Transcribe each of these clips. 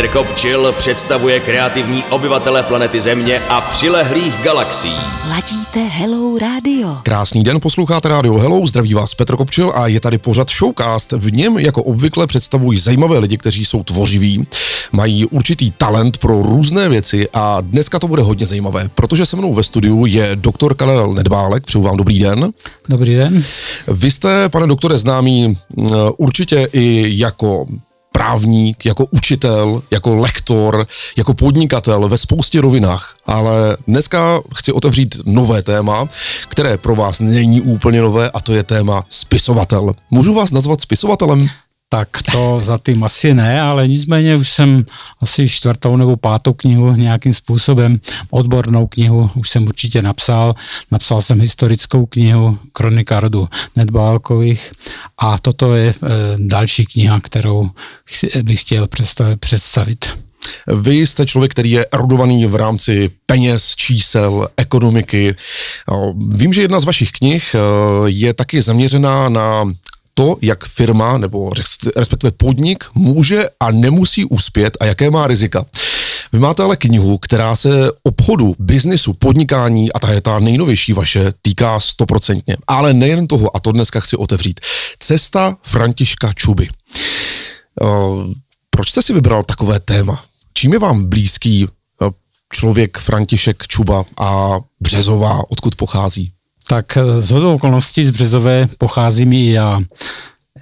Petr Kopčil představuje kreativní obyvatele planety Země a přilehlých galaxií. Ladíte Hello Radio. Krásný den, posloucháte Radio Hello, zdraví vás Petr Kopčil a je tady pořad Showcast. V něm jako obvykle představují zajímavé lidi, kteří jsou tvořiví, mají určitý talent pro různé věci a dneska to bude hodně zajímavé, protože se mnou ve studiu je doktor Karel Nedbálek, přeju vám dobrý den. Dobrý den. Vy jste, pane doktore, známý mm, určitě i jako právník, jako učitel, jako lektor, jako podnikatel ve spoustě rovinách. Ale dneska chci otevřít nové téma, které pro vás není úplně nové a to je téma spisovatel. Můžu vás nazvat spisovatelem? Tak to za tím asi ne, ale nicméně už jsem asi čtvrtou nebo pátou knihu nějakým způsobem, odbornou knihu už jsem určitě napsal. Napsal jsem historickou knihu Kronika rodu Nedbálkových a toto je e, další kniha, kterou bych chtěl představit. Vy jste člověk, který je erudovaný v rámci peněz, čísel, ekonomiky. Vím, že jedna z vašich knih e, je taky zaměřená na to, jak firma nebo respektive podnik může a nemusí uspět a jaké má rizika. Vy máte ale knihu, která se obchodu, biznisu, podnikání a ta je ta nejnovější vaše, týká stoprocentně. Ale nejen toho, a to dneska chci otevřít. Cesta Františka Čuby. Proč jste si vybral takové téma? Čím je vám blízký člověk František Čuba a Březová, odkud pochází? Tak eh, z hodou okolností z Březové pocházím i já.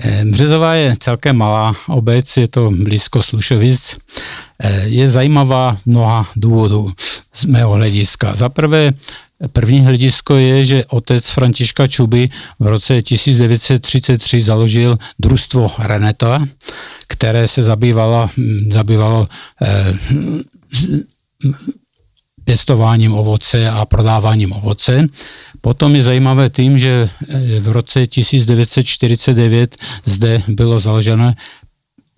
Eh, Březová je celkem malá obec, je to blízko Slušovic. Eh, je zajímavá mnoha důvodů z mého hlediska. Za prvé, První hledisko je, že otec Františka Čuby v roce 1933 založil družstvo Reneta, které se zabývalo, hm, zabývalo eh, pěstováním ovoce a prodáváním ovoce. Potom je zajímavé tím, že eh, v roce 1949 zde bylo založeno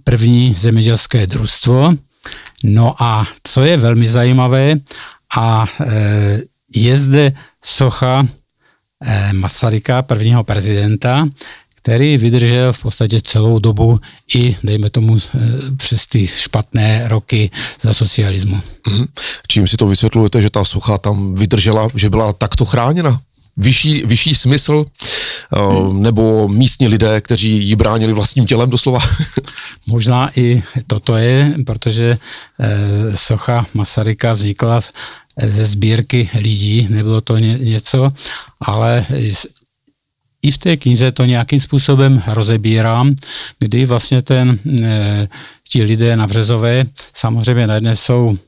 první zemědělské družstvo. No a co je velmi zajímavé, a eh, je zde socha eh, Masaryka, prvního prezidenta, který vydržel v podstatě celou dobu i, dejme tomu, eh, přes ty špatné roky za socialismu. Hmm. Čím si to vysvětlujete, že ta socha tam vydržela, že byla takto chráněna? Vyšší, vyšší smysl, hmm. nebo místní lidé, kteří ji bránili vlastním tělem doslova? Možná i toto je, protože eh, socha Masaryka vznikla ze sbírky lidí, nebylo to něco, ale i v té knize to nějakým způsobem rozebírám, kdy vlastně ten, e, ti lidé na Březové samozřejmě na jedné jsou,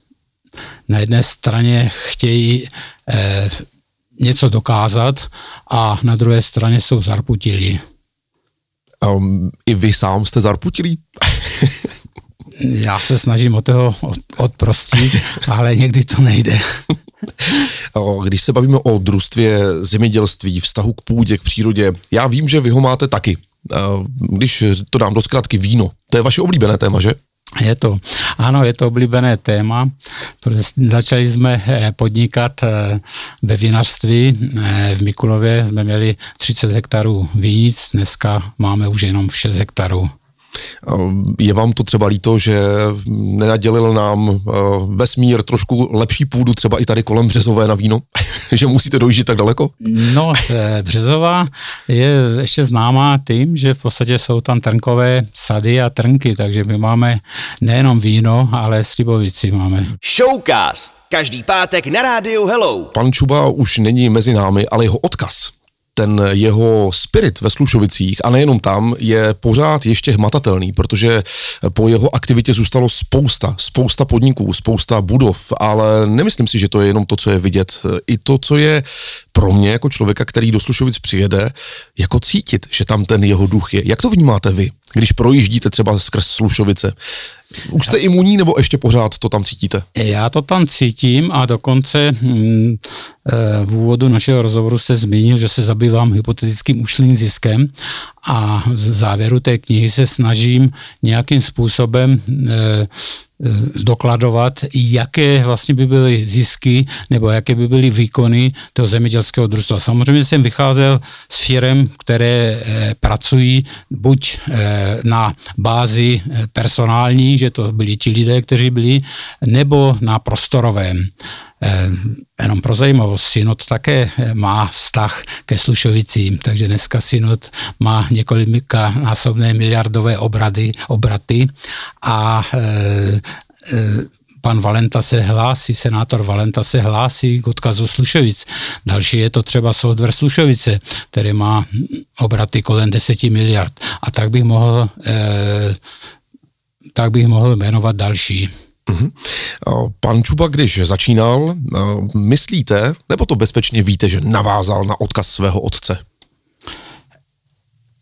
na jedné straně chtějí e, něco dokázat a na druhé straně jsou zarputilí. Um, I vy sám jste zarputilí? Já se snažím o toho odprostit, ale někdy to nejde. Když se bavíme o družstvě, zemědělství, vztahu k půdě, k přírodě, já vím, že vy ho máte taky. Když to dám do zkratky víno, to je vaše oblíbené téma, že? Je to, ano, je to oblíbené téma. Začali jsme eh, podnikat eh, ve vinařství. Eh, v Mikulově jsme měli 30 hektarů vínic, dneska máme už jenom 6 hektarů. Je vám to třeba líto, že nenadělil nám eh, vesmír trošku lepší půdu, třeba i tady kolem Březové na víno, že musíte dojít tak daleko? No, Březová je ještě známá tím, že v podstatě jsou tam trnkové sady a trnky, takže my máme nejenom víno, ale slibovici máme. Showcast. Každý pátek na rádiu Hello. Pan Čuba už není mezi námi, ale jeho odkaz ten jeho spirit ve Slušovicích a nejenom tam je pořád ještě hmatatelný, protože po jeho aktivitě zůstalo spousta, spousta podniků, spousta budov, ale nemyslím si, že to je jenom to, co je vidět. I to, co je pro mě jako člověka, který do Slušovic přijede, jako cítit, že tam ten jeho duch je. Jak to vnímáte vy, když projíždíte třeba skrz Slušovice? Už jste imunní nebo ještě pořád to tam cítíte? Já to tam cítím a dokonce hm, v úvodu našeho rozhovoru jste zmínil, že se zabývám hypotetickým ušlým ziskem a v závěru té knihy se snažím nějakým způsobem e, dokladovat, jaké vlastně by byly zisky nebo jaké by byly výkony toho zemědělského družstva. Samozřejmě jsem vycházel s firem, které pracují buď na bázi personální, že to byli ti lidé, kteří byli, nebo na prostorovém. Eh, jenom pro zajímavost, Synod také eh, má vztah ke Slušovicím, takže dneska Synod má několika násobné miliardové obrady, obraty a e, e, pan Valenta se hlásí, senátor Valenta se hlásí k odkazu Slušovic. Další je to třeba software Slušovice, který má obraty kolem 10 miliard. A tak bych mohl, e, tak bych mohl jmenovat další. Uh-huh. Pan Čuba, když začínal, myslíte, nebo to bezpečně víte, že navázal na odkaz svého otce?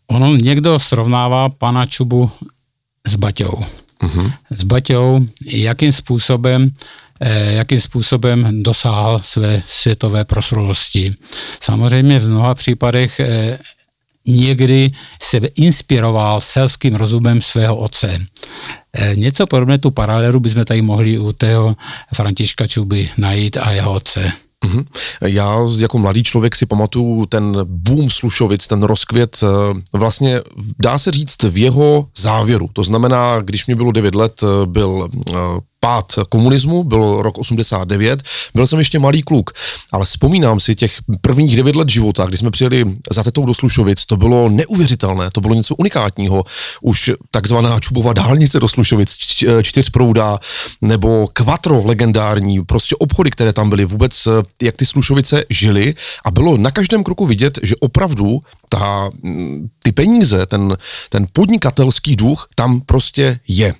Ono někdo srovnává pana Čubu s Baťou. Uh-huh. S Baťou, jakým způsobem eh, jakým způsobem dosáhl své světové proslulosti. Samozřejmě v mnoha případech eh, někdy se inspiroval selským rozumem svého otce. E, něco podobné tu paralelu bychom tady mohli u tého Františka Čuby najít a jeho otce. Mm-hmm. Já jako mladý člověk si pamatuju ten boom Slušovic, ten rozkvět, e, vlastně dá se říct v jeho závěru. To znamená, když mi bylo 9 let, e, byl pád komunismu, byl rok 89, byl jsem ještě malý kluk, ale vzpomínám si těch prvních devět let života, kdy jsme přijeli za tetou do Slušovic, to bylo neuvěřitelné, to bylo něco unikátního. Už takzvaná Čubova dálnice do Slušovic, čtyřprouda, nebo kvatro legendární, prostě obchody, které tam byly, vůbec jak ty Slušovice žily a bylo na každém kroku vidět, že opravdu ta, ty peníze, ten, ten podnikatelský duch tam prostě je.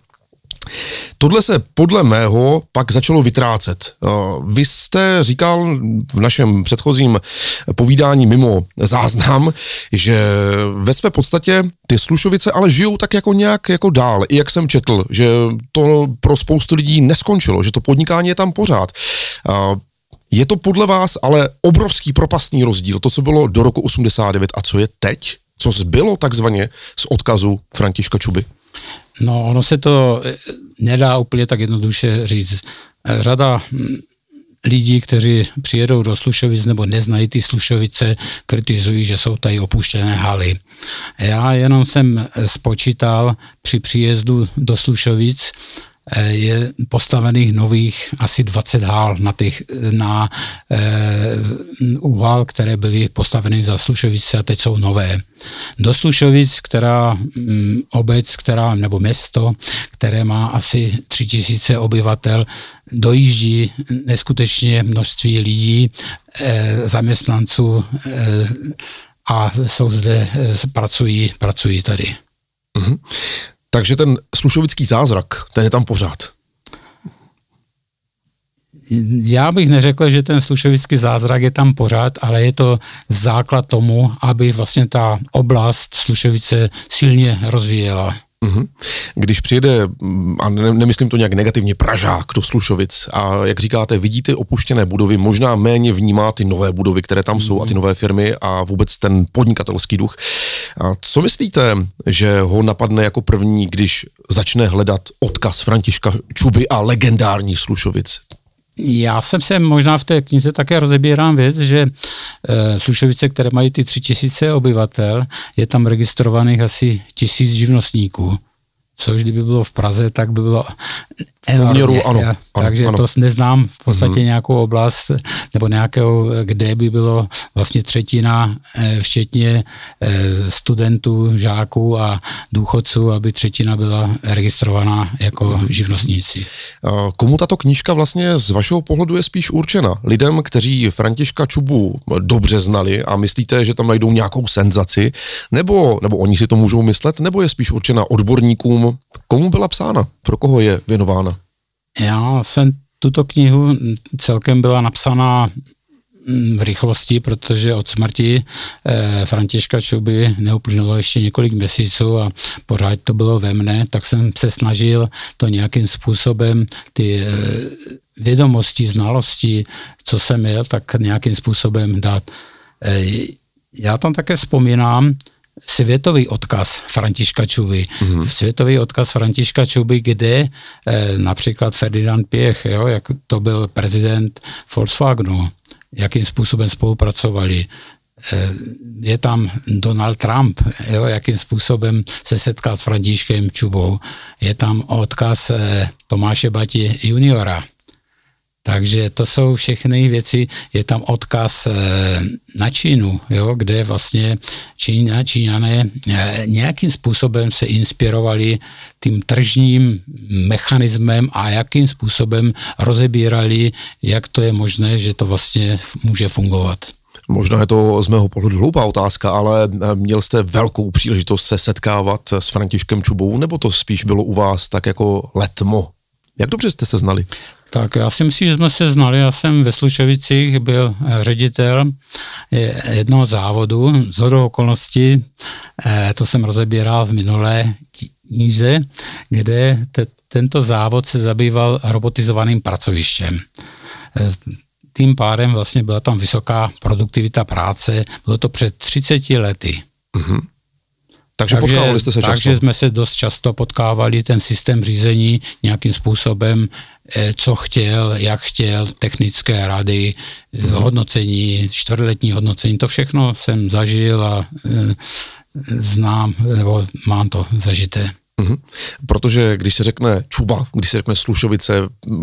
Tohle se podle mého pak začalo vytrácet. Eh, vy jste říkal v našem předchozím povídání mimo záznam, že ve své podstatě ty Slušovice ale žijou tak jako nějak jako dál. I jak jsem četl, že to pro spoustu lidí neskončilo, že to podnikání je tam pořád. Eh, je to podle vás ale obrovský propastný rozdíl, to, co bylo do roku 89 a co je teď? Co zbylo takzvaně z odkazu Františka Čuby? No, ono se to eh, nedá úplně tak jednoduše říct. Eh, řada hm, lidí, kteří přijedou do Slušovic nebo neznají ty Slušovice, kritizují, že jsou tady opuštěné haly. Já jenom jsem eh, spočítal při příjezdu do Slušovic, je postavených nových asi 20 hál na, těch, na e, úhal, které byly postaveny za Slušovice a teď jsou nové. Do Slušovic, která m, mm, obec, která, nebo město, které má asi 3000 obyvatel, dojíždí neskutečně množství lidí, e, zaměstnanců e, a jsou zde, pracují, pracují tady. Mm-hmm. Takže ten slušovický zázrak, ten je tam pořád. Já bych neřekl, že ten slušovický zázrak je tam pořád, ale je to základ tomu, aby vlastně ta oblast Slušovice silně rozvíjela. Mm-hmm. Když přijede, a ne, nemyslím to nějak negativně, Pražák do Slušovic a jak říkáte, vidíte opuštěné budovy, možná méně vnímá ty nové budovy, které tam mm-hmm. jsou a ty mhm. nové firmy a vůbec ten podnikatelský duch. A co myslíte, že ho napadne jako první, když začne hledat odkaz Františka Čuby a legendární Slušovic? Já jsem se možná v té knize také rozebírám věc, že e, Slušovice, které mají ty tři tisíce obyvatel, je tam registrovaných asi tisíc živnostníků což kdyby bylo v Praze, tak by bylo poměru, ano, ano. Takže ano. to neznám v podstatě mm-hmm. nějakou oblast, nebo nějakou, kde by bylo vlastně třetina, eh, včetně eh, studentů, žáků a důchodců, aby třetina byla registrovaná jako mm-hmm. živnostníci. Komu tato knížka vlastně z vašeho pohledu je spíš určena? Lidem, kteří Františka Čubu dobře znali a myslíte, že tam najdou nějakou senzaci, nebo, nebo oni si to můžou myslet, nebo je spíš určena odborníkům, komu byla psána, pro koho je věnována? Já jsem tuto knihu celkem byla napsaná mm, v rychlosti, protože od smrti eh, Františka Čuby neuplynulo ještě několik měsíců a pořád to bylo ve mne, tak jsem se snažil to nějakým způsobem ty eh, vědomosti, znalosti, co jsem měl, tak nějakým způsobem dát. Eh, já tam také vzpomínám světový odkaz Františka Čuby. Mm-hmm. Světový odkaz Františka Čuby, kde eh, například Ferdinand Pěch, jo, jak to byl prezident Volkswagenu, jakým způsobem spolupracovali. Eh, je tam Donald Trump, jo, jakým způsobem se setkal s Františkem Čubou. Je tam odkaz eh, Tomáše Bati juniora, takže to jsou všechny věci, je tam odkaz eh, na Čínu, jo, kde vlastně Čína, Číňané eh, nějakým způsobem se inspirovali tím tržním mechanismem a jakým způsobem rozebírali, jak to je možné, že to vlastně může fungovat. Možná je to z mého pohledu hloupá otázka, ale eh, měl jste velkou příležitost se setkávat s Františkem Čubou, nebo to spíš bylo u vás tak jako letmo? Jak dobře jste se znali? Tak já si myslím, že jsme se znali. Já jsem ve Slušovicích byl eh, ředitel eh, jednoho závodu. Z okolností, eh, to jsem rozebíral v minulé knize, kde te, tento závod se zabýval robotizovaným pracovištěm. Tím pádem vlastně byla tam vysoká produktivita práce. Bylo to před 30 lety. Mm-hmm. Takže, takže potkávali jste se často? Takže jsme se dost často potkávali, ten systém řízení nějakým způsobem, co chtěl, jak chtěl, technické rady, hmm. hodnocení, čtvrtletní hodnocení, to všechno jsem zažil a eh, znám, nebo mám to zažité. Mm-hmm. Protože když se řekne Čuba, když se řekne Slušovice,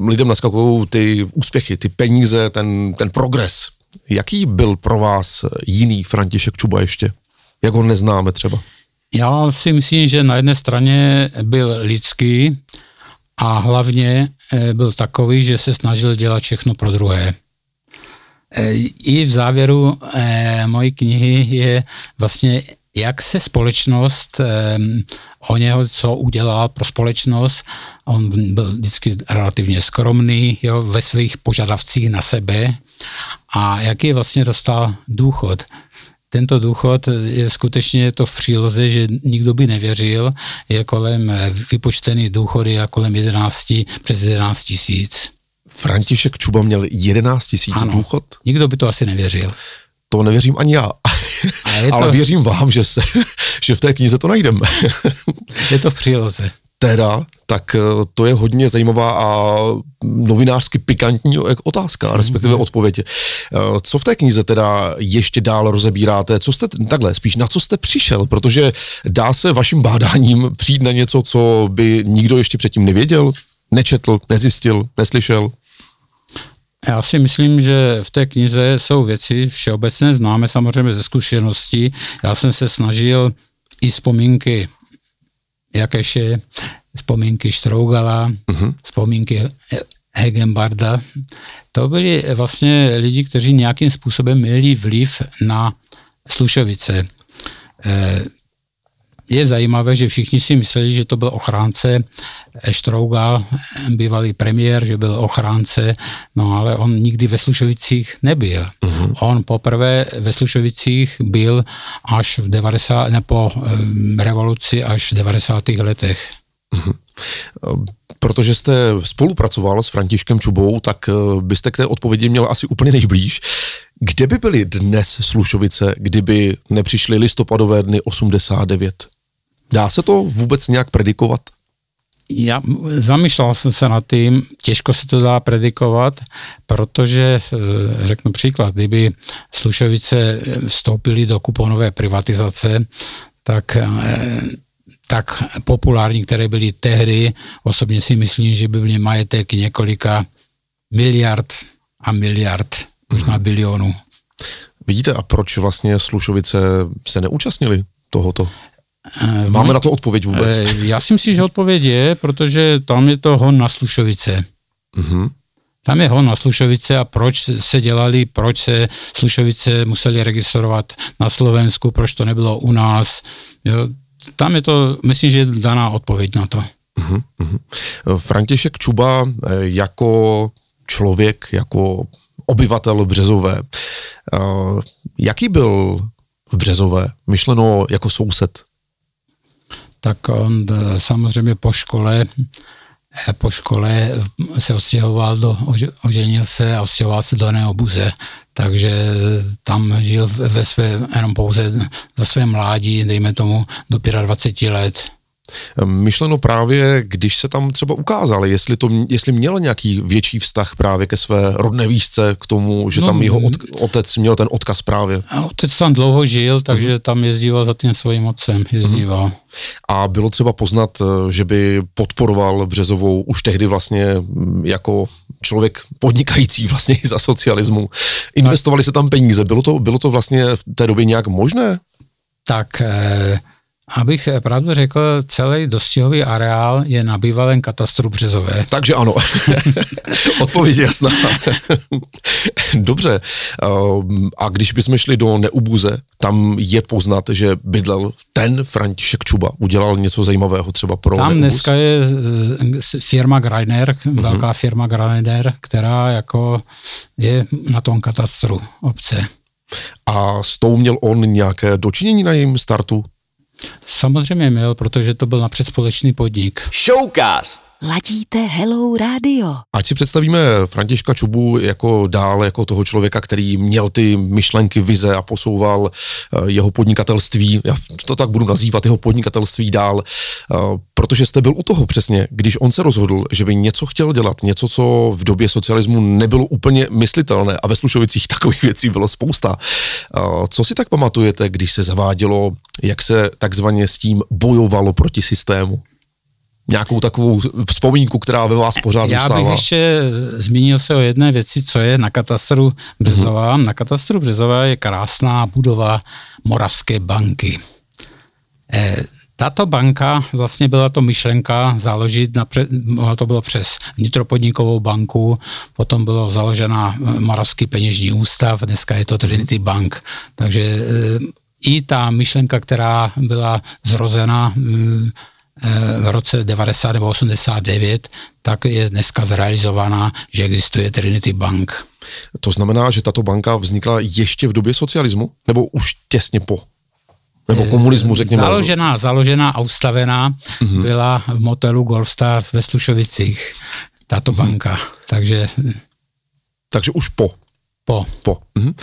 lidem naskakují ty úspěchy, ty peníze, ten, ten progres. Jaký byl pro vás jiný František Čuba ještě? Jak ho neznáme třeba? Já si myslím, že na jedné straně byl lidský a hlavně eh, byl takový, že se snažil dělat všechno pro druhé. Eh, I v závěru eh, mojí knihy je vlastně, jak se společnost o něho, co udělal pro společnost. On byl vždycky relativně skromný jo, ve svých požadavcích na sebe a jaký vlastně dostal důchod tento důchod je skutečně to v příloze, že nikdo by nevěřil, je kolem eh, vypočtený důchody a kolem 11, přes 11 tisíc. František Čuba měl 11 tisíc důchod? nikdo by to asi nevěřil. To nevěřím ani já. Ale to... věřím vám, že, se, že v té knize to najdeme. je to v příloze teda, tak eh, to je hodně zajímavá a novinářsky pikantní otázka, respektive mm-hmm. odpověď. Eh, co v té knize teda ještě dál rozebíráte? Co jste, takhle, spíš na co jste přišel? Protože dá se vaším bádáním přijít na něco, co by nikdo ještě předtím nevěděl, nečetl, nezjistil, neslyšel? Já si myslím, že v té knize jsou věci všeobecné známe samozřejmě ze zkušeností. Já jsem se snažil i vzpomínky Jakeše, vzpomínky Štrougala, uh-huh. vzpomínky Hegenbarda. To byli vlastně lidi, kteří nějakým způsobem měli vliv na Slušovice. Je zajímavé, že všichni si mysleli, že to byl ochránce Štrougal, bývalý premiér, že byl ochránce, no ale on nikdy ve Slušovicích nebyl. Uh-huh. On poprvé ve Slušovicích byl až v 90, ne po um, revoluci až v 90. letech. Uh-huh. Protože jste spolupracoval s Františkem Čubou, tak eh, byste k té odpovědi měl asi úplně nejblíž. Kde by byly dnes Slušovice, kdyby nepřišly listopadové dny 89? Dá se to vůbec nějak predikovat? Já zamýšlel jsem se nad tím, těžko se to dá predikovat, protože, eh, řeknu příklad, kdyby Slušovice vstoupili do kuponové privatizace, tak eh, tak populární, které byly tehdy, osobně si myslím, že by byly majetek několika miliard a miliard, možná mm. bilionů. Vidíte, a proč vlastně Slušovice se neúčastnili tohoto? Eh, Máme na to odpověď vůbec? Eh, já si myslím, že odpověď je, protože tam je to hon na Slušovice. Mm-hmm. Tam je hon na Slušovice a proč se dělali, proč se Slušovice museli registrovat na Slovensku, proč to nebylo u nás. Jo, tam je to, myslím, že je daná odpověď na to. Uh-huh. František Čuba eh, jako člověk, jako obyvatel Březové, jaký byl v Březové, myšleno jako soused? Tak on samozřejmě po škole po škole se odstěhoval do, oženil se a odstěhoval se do Neobuze, takže tam žil ve své, jenom pouze za své mládí, dejme tomu do 25 let. Myšleno právě, když se tam třeba ukázal, jestli, to, jestli měl nějaký větší vztah právě ke své rodné výšce, k tomu, že no, tam jeho od, otec měl ten odkaz právě. Otec tam dlouho žil, takže uh-huh. tam jezdíval za tím svým otcem, jezdíval. Uh-huh. A bylo třeba poznat, eh, že by podporoval Březovou už tehdy vlastně mm, jako člověk podnikající vlastně i za socialismu. Investovali tak. se tam peníze, bylo to, bylo to vlastně v té době nějak možné? Tak... Eh Abych se pravdu řekl, celý dostihový areál je na bývalém katastru Březové. Takže ano. Odpověď jasná. Dobře. A když bychom šli do Neubuze, tam je poznat, že bydlel ten František Čuba. Udělal něco zajímavého třeba pro Tam Neubuz? dneska je firma Greiner, uh-huh. velká firma Greiner, která jako je na tom katastru obce. A s tou měl on nějaké dočinění na jejím startu? Samozřejmě měl, protože to byl napřed společný podnik. Showcast. Ladíte Hello Radio. Ať si představíme Františka Čubu jako dál, jako toho člověka, který měl ty myšlenky, vize a posouval eh, jeho podnikatelství, já to tak budu nazývat, jeho podnikatelství dál, eh, protože jste byl u toho přesně, když on se rozhodl, že by něco chtěl dělat, něco, co v době socialismu nebylo úplně myslitelné a ve Slušovicích takových věcí bylo spousta. Eh, co si tak pamatujete, když se zavádělo, jak se takzvaně s tím bojovalo proti systému? Nějakou takovou vzpomínku, která ve vás pořád Já zůstává. bych ještě zmínil se o jedné věci, co je na katastru Březová. Mm-hmm. Na katastru Březová je krásná budova Moravské banky. E, tato banka, vlastně byla to myšlenka založit, na, to bylo přes vnitropodnikovou banku, potom bylo založena Moravský peněžní ústav, dneska je to Trinity Bank. Takže e, i ta myšlenka, která byla zrozena e, v roce 90 nebo 89, tak je dneska zrealizovaná, že existuje Trinity Bank. To znamená, že tato banka vznikla ještě v době socialismu? Nebo už těsně po? Nebo komunismu, řekněme. Založená, založená a ustavená mm-hmm. byla v motelu Golfstar ve Slušovicích, tato mm-hmm. banka. Takže... Takže už po. Po. Po. Mhm.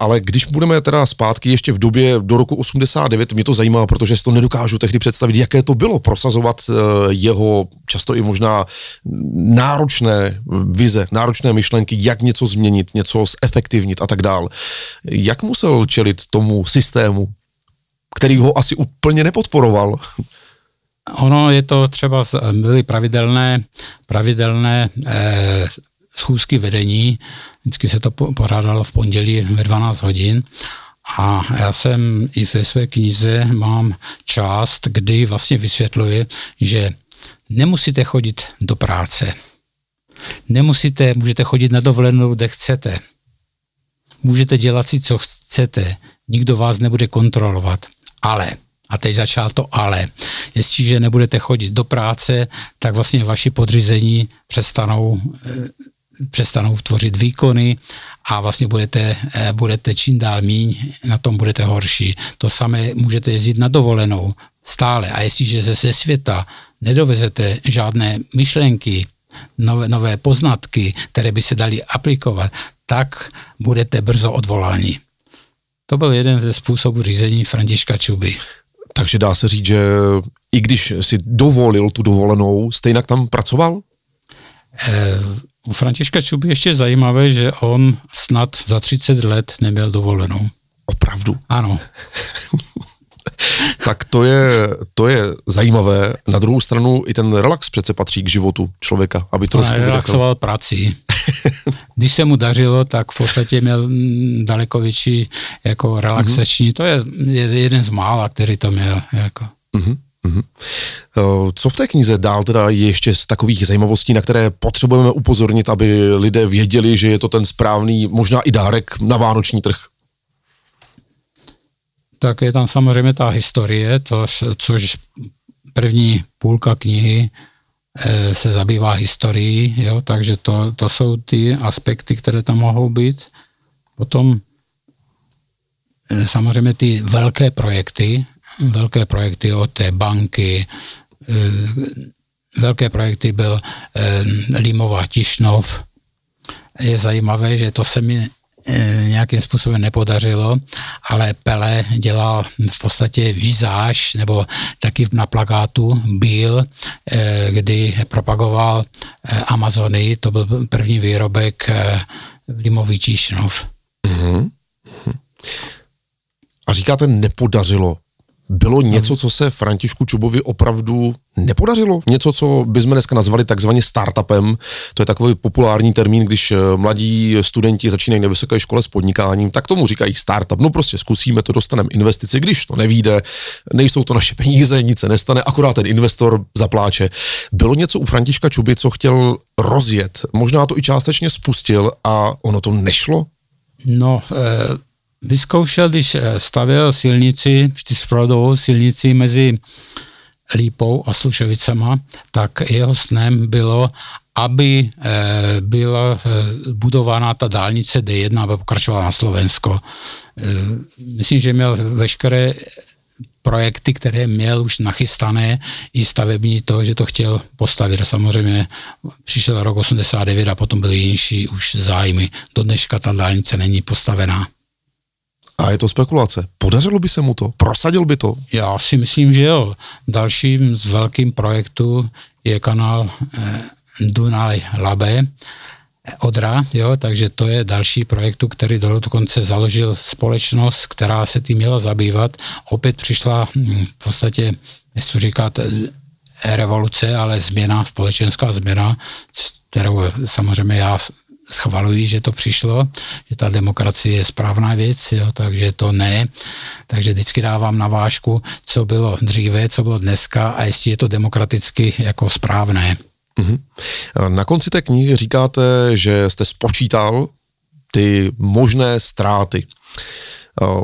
Ale když budeme teda zpátky ještě v době do roku 89, mě to zajímá, protože si to nedokážu tehdy představit, jaké to bylo prosazovat e, jeho často i možná náročné vize, náročné myšlenky, jak něco změnit, něco zefektivnit a tak dál. Jak musel čelit tomu systému, který ho asi úplně nepodporoval? Ono je to třeba, byly pravidelné, pravidelné eh, schůzky vedení, vždycky se to pořádalo v pondělí ve 12 hodin a já jsem i ve své knize mám část, kdy vlastně vysvětluji, že nemusíte chodit do práce. Nemusíte, můžete chodit na dovolenou, kde chcete. Můžete dělat si, co chcete. Nikdo vás nebude kontrolovat. Ale a teď začal to ale. Jestliže nebudete chodit do práce, tak vlastně vaši podřízení přestanou eh, přestanou tvořit výkony a vlastně budete, eh, budete čím dál míň, na tom budete horší. To samé můžete jezdit na dovolenou stále a jestliže ze, ze světa nedovezete žádné myšlenky, nové, nové poznatky, které by se dali aplikovat, tak budete brzo odvoláni. To byl jeden ze způsobů řízení Františka Čuby. Takže dá se říct, že i když si dovolil tu dovolenou, stejně tam pracoval? E, u Františka Čuby ještě zajímavé, že on snad za 30 let neměl dovolenou. Opravdu? Ano. tak to je, to je zajímavé. Na druhou stranu i ten relax přece patří k životu člověka, aby to trošku relaxoval prací. Když se mu dařilo, tak v podstatě měl mm, daleko větší jako relaxační. Mm-hmm. To je jeden z mála, který to měl. Jako. Mm-hmm. Mm-hmm. Co v té knize dál teda je ještě z takových zajímavostí, na které potřebujeme upozornit, aby lidé věděli, že je to ten správný, možná i dárek na vánoční trh? Tak je tam samozřejmě ta historie, to, což první půlka knihy eh, se zabývá historií, jo, takže to, to jsou ty aspekty, které tam mohou být. Potom eh, samozřejmě ty velké projekty, velké projekty od té banky, eh, velké projekty byl eh, Límová Tišnov. Je zajímavé, že to se mi eh, nějakým způsobem nepodařilo, ale Pele dělal v podstatě vizáž, nebo taky na plakátu byl, eh, kdy propagoval eh, Amazony, to byl první výrobek eh, Limový Tišnov. Mm-hmm. A říkáte, nepodařilo. Bylo něco, co se Františku Čubovi opravdu nepodařilo? Něco, co bychom dneska nazvali takzvaně startupem. To je takový populární termín, když eh, mladí studenti začínají na vysoké škole s podnikáním, tak tomu říkají startup. No prostě zkusíme to, dostaneme investici, když to nevíde, nejsou to naše peníze, nic se nestane, akorát ten investor zapláče. Bylo něco u Františka Čuby, co chtěl rozjet, možná to i částečně spustil a ono to nešlo? No, eh, vyzkoušel, když eh, stavěl silnici, čtyřprovodovou silnici mezi Lípou a Slušovicama, tak jeho snem bylo, aby eh, byla budována ta dálnice D1, aby pokračovala na Slovensko. Myslím, že měl veškeré projekty, které měl už nachystané, i stavební to, že to chtěl postavit. A samozřejmě přišel rok 89 a potom byly jinší už zájmy. Do dneška ta dálnice není postavená. A je to spekulace. Podařilo by se mu to? Prosadil by to? Já si myslím, že jo. Dalším z velkým projektů je kanál eh, Dunaj Labe, Odra, jo, takže to je další projektu, který dokonce založil společnost, která se tím měla zabývat. Opět přišla hm, v podstatě, jestli říkat, revoluce, ale změna, společenská změna, kterou samozřejmě já schvalují, že to přišlo, že ta demokracie je správná věc, jo, takže to ne. Takže vždycky dávám na vážku, co bylo dříve, co bylo dneska a jestli je to demokraticky jako správné. Mm-hmm. Na konci té knihy říkáte, že jste spočítal ty možné ztráty.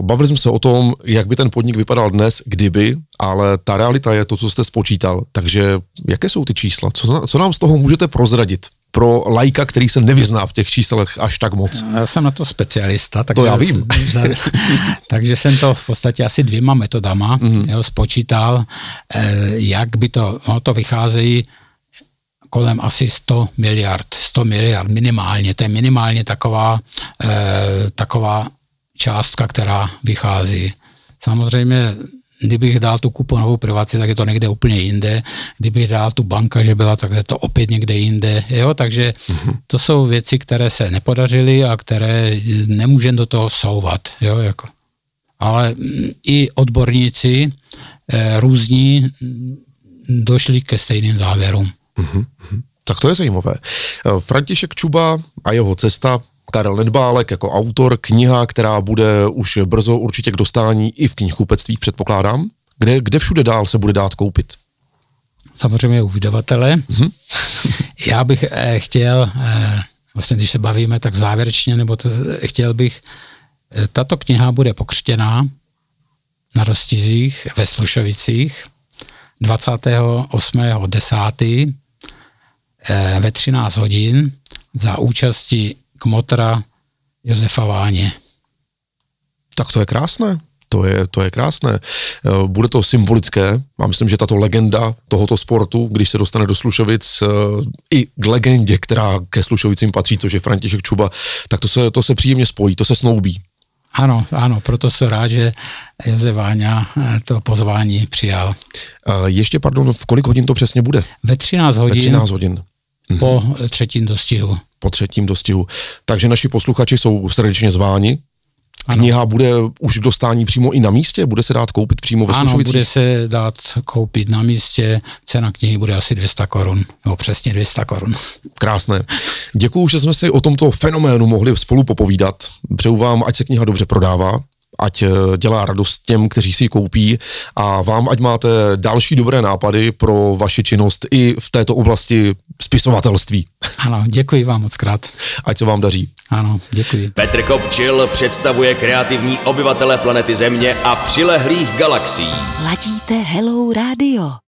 Bavili jsme se o tom, jak by ten podnik vypadal dnes, kdyby, ale ta realita je to, co jste spočítal. Takže jaké jsou ty čísla? Co, co nám z toho můžete prozradit? Pro lajka, který se nevyzná v těch číslech až tak moc. Já jsem na to specialista. Tak to já vím. takže jsem to v podstatě asi dvěma metodama mm-hmm. jo, spočítal, eh, jak by to, ono to vycházejí kolem asi 100 miliard, 100 miliard minimálně, to je minimálně taková, eh, taková částka, která vychází. Samozřejmě kdybych dal tu kuponovou privaci, tak je to někde úplně jinde. Kdybych dal tu banka, že byla, tak je to opět někde jinde. Jo? Takže to jsou věci, které se nepodařily a které nemůžeme do toho souvat. Jo? Jako. Ale i odborníci eh, různí došli ke stejným závěrům. Mm-hmm. Tak to je zajímavé. Eh, František Čuba a jeho cesta Karel Nedbálek jako autor, kniha, která bude už brzo určitě k dostání i v knihkupectví, předpokládám. Kde, kde všude dál se bude dát koupit? Samozřejmě u vydavatele. Mm-hmm. Já bych eh, chtěl, eh, vlastně když se bavíme tak závěrečně, nebo to, chtěl bych, eh, tato kniha bude pokřtěná na Rostizích ve Slušovicích 28.10. Eh, ve 13 hodin za účasti kmotra Josefa Váně. Tak to je krásné. To je, to je krásné. Eh, bude to symbolické a myslím, že tato legenda tohoto sportu, když se dostane do Slušovic, eh, i k legendě, která ke Slušovicím patří, což je František Čuba, tak to se, to se příjemně spojí, to se snoubí. Ano, ano, proto jsem rád, že Josef Váňa eh, to pozvání přijal. Ještě, pardon, v kolik hodin to přesně bude? Ve 13 hodin. Ve 13 hodin. Po mhm. třetím dostihu po třetím dostihu. Takže naši posluchači jsou srdečně zváni. Kniha ano. bude už k dostání přímo i na místě? Bude se dát koupit přímo ve Ano, bude se dát koupit na místě. Cena knihy bude asi 200 korun, nebo přesně 200 korun. Krásné. Děkuji, že jsme si o tomto fenoménu mohli spolu popovídat. Přeju vám, ať se kniha dobře prodává, ať eh, dělá radost těm, kteří si ji koupí a vám, ať máte další dobré nápady pro vaši činnost i v této oblasti spisovatelství. Ano, děkuji vám moc krát. Ať se vám daří. Ano, děkuji. Petr Kopčil představuje kreativní obyvatele planety Země a přilehlých galaxií. Ladíte Hello Radio.